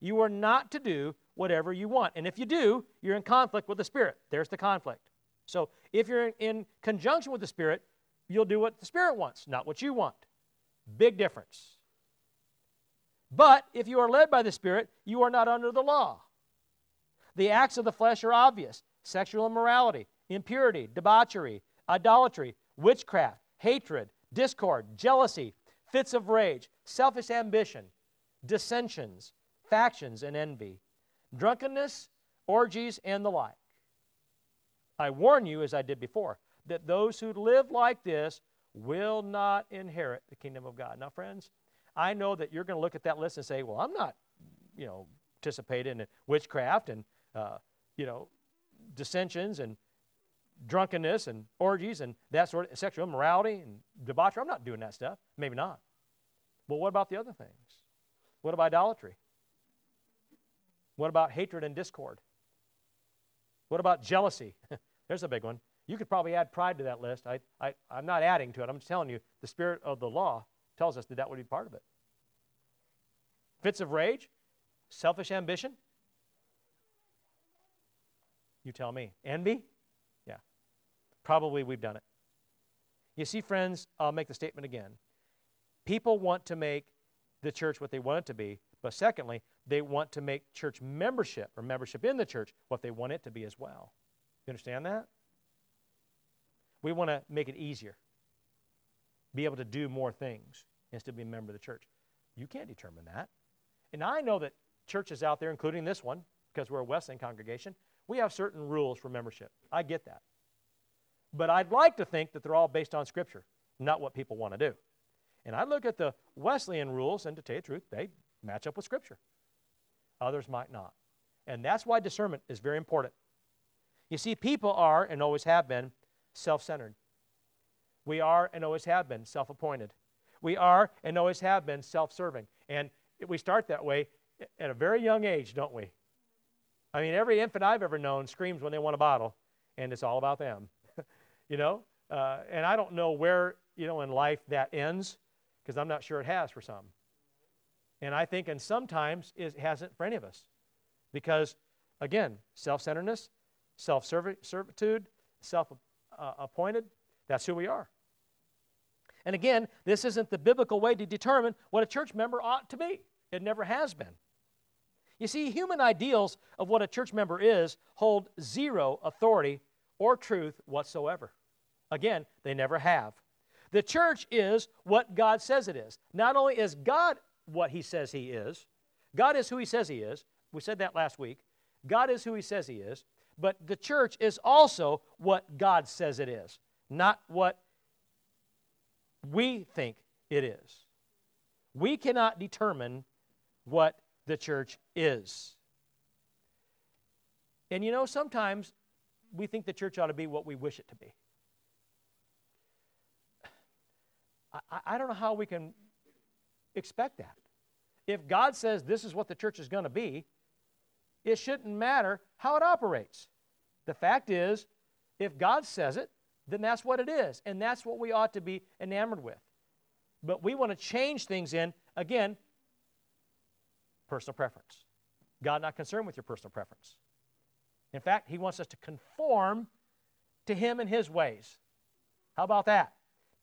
You are not to do whatever you want. And if you do, you're in conflict with the Spirit. There's the conflict. So if you're in conjunction with the Spirit, you'll do what the Spirit wants, not what you want. Big difference. But if you are led by the Spirit, you are not under the law. The acts of the flesh are obvious sexual immorality, impurity, debauchery, idolatry, witchcraft, hatred, discord, jealousy, fits of rage, selfish ambition, dissensions, factions, and envy drunkenness, orgies, and the like. I warn you, as I did before, that those who live like this will not inherit the kingdom of God. Now, friends, I know that you're going to look at that list and say, well, I'm not, you know, participating in witchcraft and, uh, you know, dissensions and drunkenness and orgies and that sort of sexual immorality and debauchery. I'm not doing that stuff. Maybe not. But what about the other things? What about idolatry? What about hatred and discord? What about jealousy? There's a big one. You could probably add pride to that list. I, I, I'm not adding to it. I'm just telling you, the spirit of the law tells us that that would be part of it. Fits of rage, selfish ambition. You tell me. Envy? Yeah. Probably we've done it. You see, friends, I'll make the statement again. People want to make the church what they want it to be, but secondly, they want to make church membership or membership in the church what they want it to be as well. You understand that? We want to make it easier, be able to do more things instead of being a member of the church. You can't determine that. And I know that churches out there, including this one, because we're a Wesleyan congregation, we have certain rules for membership. I get that. But I'd like to think that they're all based on Scripture, not what people want to do. And I look at the Wesleyan rules, and to tell you the truth, they match up with Scripture others might not. And that's why discernment is very important. You see, people are and always have been self centered. We are and always have been self appointed. We are and always have been self serving. And we start that way at a very young age, don't we? I mean, every infant I've ever known screams when they want a bottle, and it's all about them. you know? Uh, and I don't know where, you know, in life that ends, because I'm not sure it has for some. And I think, and sometimes it hasn't for any of us. Because, again, self centeredness, self servitude, self appointed, that's who we are. And again, this isn't the biblical way to determine what a church member ought to be. It never has been. You see, human ideals of what a church member is hold zero authority or truth whatsoever. Again, they never have. The church is what God says it is. Not only is God what he says he is, God is who he says he is. We said that last week. God is who he says he is, but the church is also what God says it is, not what we think it is. We cannot determine what the church is. And you know, sometimes we think the church ought to be what we wish it to be. I, I don't know how we can expect that. If God says this is what the church is going to be, it shouldn't matter how it operates. The fact is, if God says it, then that's what it is. And that's what we ought to be enamored with. But we want to change things in, again, personal preference. God not concerned with your personal preference. In fact, He wants us to conform to Him and His ways. How about that?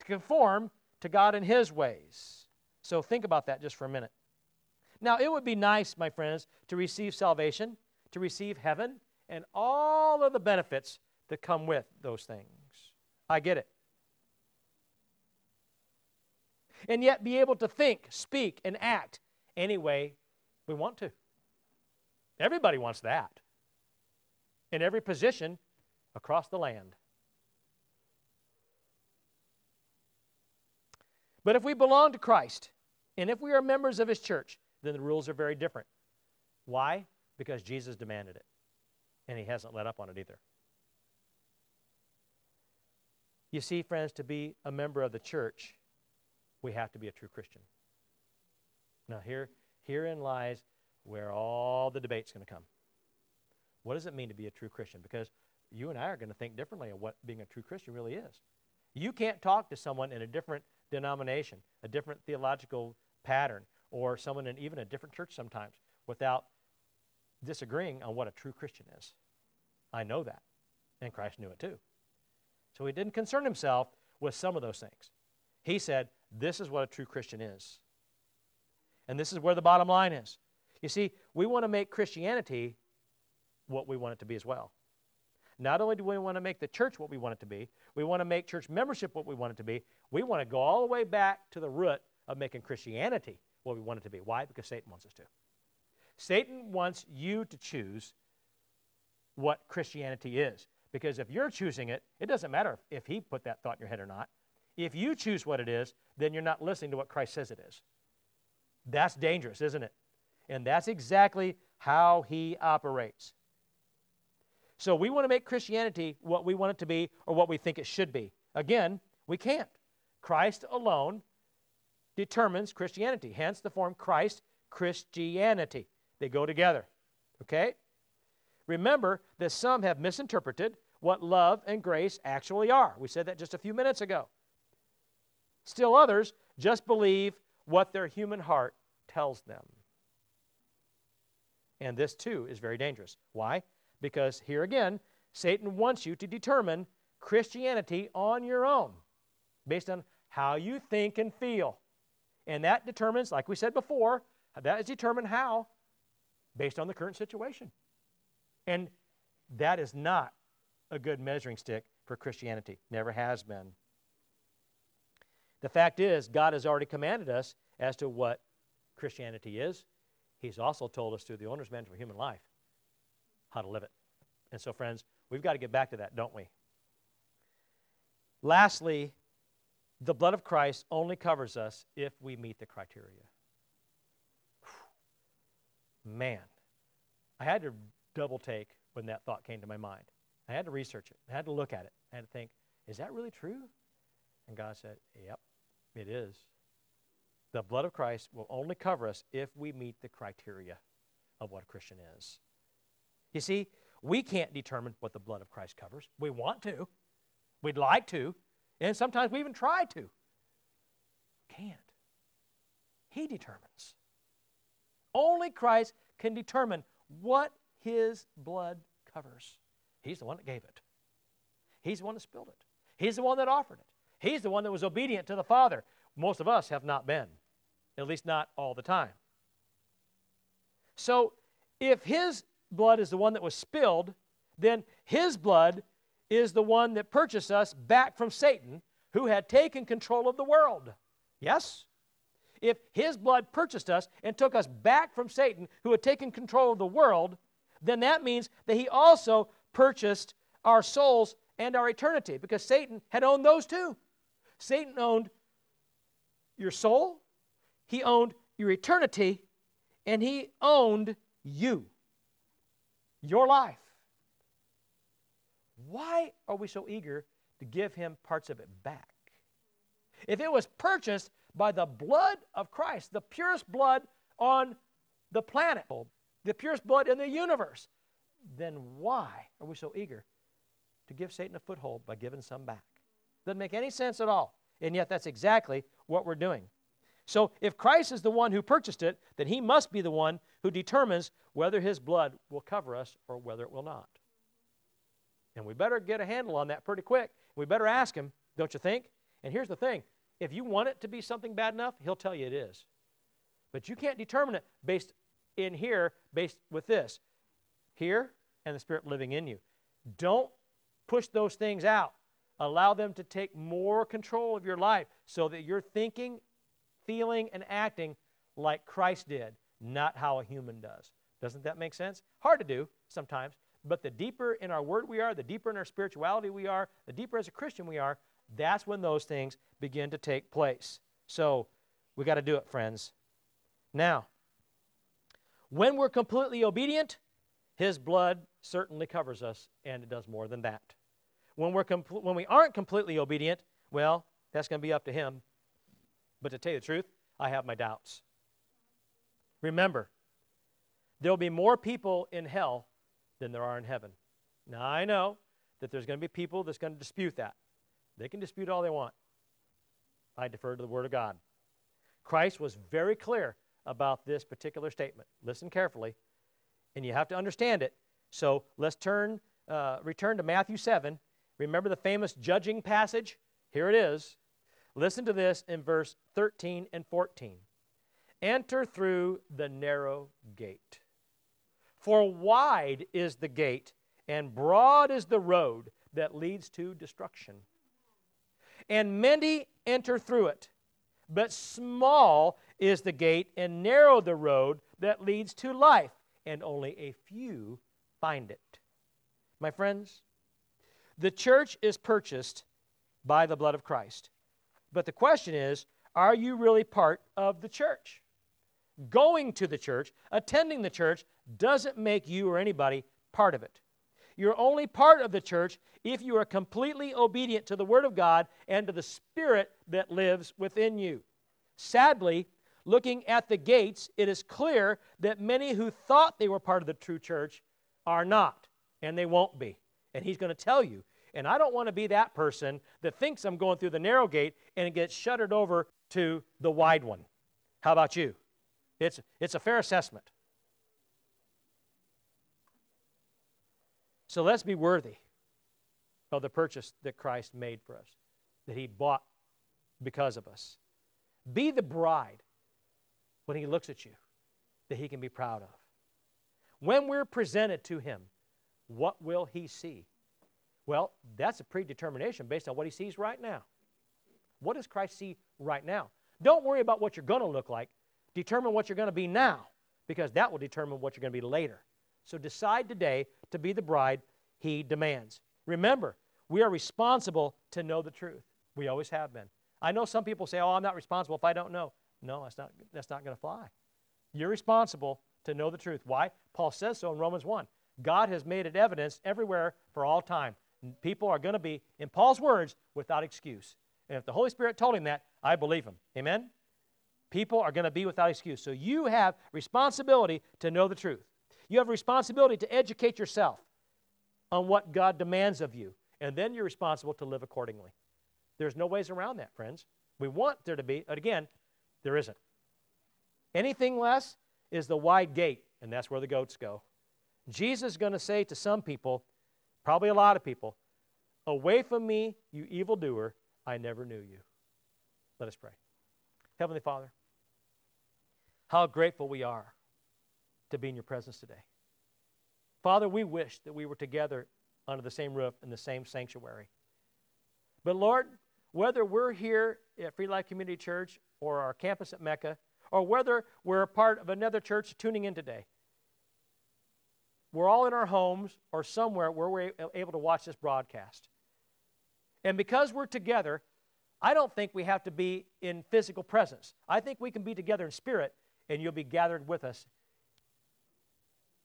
To conform to God and His ways. So think about that just for a minute. Now, it would be nice, my friends, to receive salvation, to receive heaven, and all of the benefits that come with those things. I get it. And yet be able to think, speak, and act any way we want to. Everybody wants that. In every position across the land. But if we belong to Christ, and if we are members of His church, then the rules are very different. Why? Because Jesus demanded it, and He hasn't let up on it either. You see, friends, to be a member of the church, we have to be a true Christian. Now, here, herein lies where all the debate's going to come. What does it mean to be a true Christian? Because you and I are going to think differently of what being a true Christian really is. You can't talk to someone in a different denomination, a different theological pattern, or someone in even a different church sometimes without disagreeing on what a true Christian is. I know that, and Christ knew it too. So he didn't concern himself with some of those things. He said, This is what a true Christian is. And this is where the bottom line is. You see, we want to make Christianity what we want it to be as well. Not only do we want to make the church what we want it to be, we want to make church membership what we want it to be. We want to go all the way back to the root of making Christianity what we want it to be. Why? Because Satan wants us to. Satan wants you to choose what Christianity is. Because if you're choosing it, it doesn't matter if he put that thought in your head or not. If you choose what it is, then you're not listening to what Christ says it is. That's dangerous, isn't it? And that's exactly how he operates. So we want to make Christianity what we want it to be or what we think it should be. Again, we can't. Christ alone determines Christianity, hence the form Christ Christianity. They go together. Okay? Remember that some have misinterpreted what love and grace actually are. We said that just a few minutes ago. Still others just believe what their human heart tells them. And this too is very dangerous. Why? Because here again, Satan wants you to determine Christianity on your own based on how you think and feel. And that determines, like we said before, that is determined how? Based on the current situation. And that is not a good measuring stick for Christianity. Never has been. The fact is, God has already commanded us as to what Christianity is. He's also told us through the owner's manual for human life how to live it. And so, friends, we've got to get back to that, don't we? Lastly, the blood of Christ only covers us if we meet the criteria. Man, I had to double take when that thought came to my mind. I had to research it. I had to look at it. I had to think, is that really true? And God said, yep, it is. The blood of Christ will only cover us if we meet the criteria of what a Christian is. You see, we can't determine what the blood of Christ covers. We want to, we'd like to, and sometimes we even try to. Can't. He determines. Only Christ can determine what his blood covers. He's the one that gave it. He's the one that spilled it. He's the one that offered it. He's the one that was obedient to the Father. Most of us have not been, at least not all the time. So, if his blood is the one that was spilled, then his blood is the one that purchased us back from Satan, who had taken control of the world. Yes? If his blood purchased us and took us back from Satan, who had taken control of the world, then that means that he also purchased our souls and our eternity because Satan had owned those too. Satan owned your soul, he owned your eternity, and he owned you, your life. Why are we so eager to give him parts of it back? If it was purchased by the blood of Christ, the purest blood on the planet, the purest blood in the universe, then why are we so eager to give Satan a foothold by giving some back? Doesn't make any sense at all. And yet, that's exactly what we're doing. So, if Christ is the one who purchased it, then he must be the one who determines whether his blood will cover us or whether it will not. And we better get a handle on that pretty quick. We better ask him, don't you think? And here's the thing if you want it to be something bad enough, he'll tell you it is. But you can't determine it based in here, based with this. Here and the Spirit living in you. Don't push those things out. Allow them to take more control of your life so that you're thinking, feeling, and acting like Christ did, not how a human does. Doesn't that make sense? Hard to do sometimes, but the deeper in our word we are, the deeper in our spirituality we are, the deeper as a Christian we are, that's when those things begin to take place. So we got to do it, friends. Now, when we're completely obedient, His blood certainly covers us, and it does more than that. When, we're compl- when we aren't completely obedient, well, that's going to be up to Him. But to tell you the truth, I have my doubts. Remember, there'll be more people in hell than there are in heaven. Now, I know that there's going to be people that's going to dispute that. They can dispute all they want. I defer to the Word of God. Christ was very clear about this particular statement. Listen carefully, and you have to understand it. So let's turn, uh, return to Matthew 7. Remember the famous judging passage? Here it is. Listen to this in verse 13 and 14. Enter through the narrow gate. For wide is the gate, and broad is the road that leads to destruction and many enter through it. But small is the gate, and narrow the road that leads to life, and only a few find it. My friends, the church is purchased by the blood of Christ. But the question is are you really part of the church? Going to the church, attending the church, doesn't make you or anybody part of it. You're only part of the church if you are completely obedient to the Word of God and to the Spirit that lives within you. Sadly, looking at the gates, it is clear that many who thought they were part of the true church are not, and they won't be. And he's going to tell you. And I don't want to be that person that thinks I'm going through the narrow gate and it gets shuttered over to the wide one. How about you? It's, it's a fair assessment. So let's be worthy of the purchase that Christ made for us, that He bought because of us. Be the bride when He looks at you that He can be proud of. When we're presented to Him, what will He see? Well, that's a predetermination based on what He sees right now. What does Christ see right now? Don't worry about what you're going to look like. Determine what you're going to be now, because that will determine what you're going to be later. So decide today to be the bride he demands. Remember, we are responsible to know the truth. We always have been. I know some people say, oh, I'm not responsible if I don't know. No, that's not, that's not going to fly. You're responsible to know the truth. Why? Paul says so in Romans 1. God has made it evidence everywhere for all time. People are going to be, in Paul's words, without excuse. And if the Holy Spirit told him that, I believe him. Amen? People are going to be without excuse. So you have responsibility to know the truth. You have responsibility to educate yourself on what God demands of you, and then you're responsible to live accordingly. There's no ways around that, friends. We want there to be, but again, there isn't. Anything less is the wide gate, and that's where the goats go. Jesus is going to say to some people, probably a lot of people, Away from me, you evildoer, I never knew you. Let us pray. Heavenly Father, how grateful we are to be in your presence today. Father, we wish that we were together under the same roof in the same sanctuary. But Lord, whether we're here at Free Life Community Church or our campus at Mecca, or whether we're a part of another church tuning in today, we're all in our homes or somewhere where we're able to watch this broadcast. And because we're together, I don't think we have to be in physical presence. I think we can be together in spirit, and you'll be gathered with us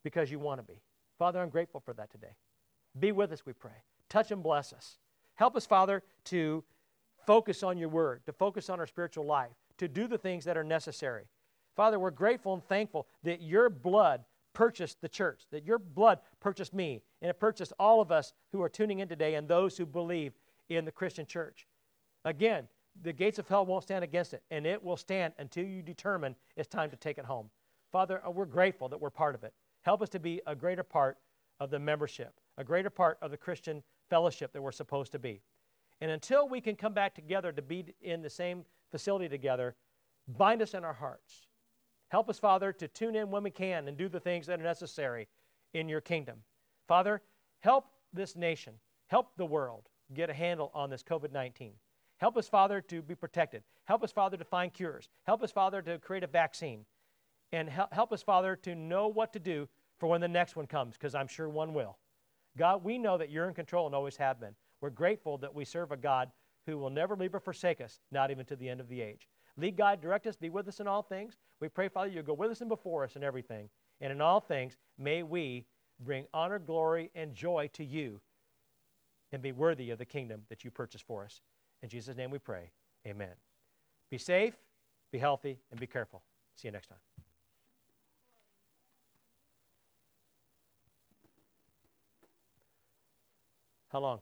because you want to be. Father, I'm grateful for that today. Be with us, we pray. Touch and bless us. Help us, Father, to focus on your word, to focus on our spiritual life, to do the things that are necessary. Father, we're grateful and thankful that your blood purchased the church, that your blood purchased me, and it purchased all of us who are tuning in today and those who believe in the Christian church. Again, the gates of hell won't stand against it, and it will stand until you determine it's time to take it home. Father, uh, we're grateful that we're part of it. Help us to be a greater part of the membership, a greater part of the Christian fellowship that we're supposed to be. And until we can come back together to be in the same facility together, bind us in our hearts. Help us, Father, to tune in when we can and do the things that are necessary in your kingdom. Father, help this nation, help the world get a handle on this COVID 19. Help us, Father, to be protected. Help us, Father, to find cures. Help us, Father, to create a vaccine. And help us, Father, to know what to do for when the next one comes, because I'm sure one will. God, we know that you're in control and always have been. We're grateful that we serve a God who will never leave or forsake us, not even to the end of the age. Lead, God, direct us, be with us in all things. We pray, Father, you go with us and before us in everything. And in all things, may we bring honor, glory, and joy to you and be worthy of the kingdom that you purchased for us. In Jesus' name we pray. Amen. Be safe, be healthy, and be careful. See you next time. How long?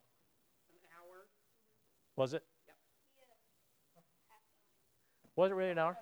An hour. Was it? Was it really an hour?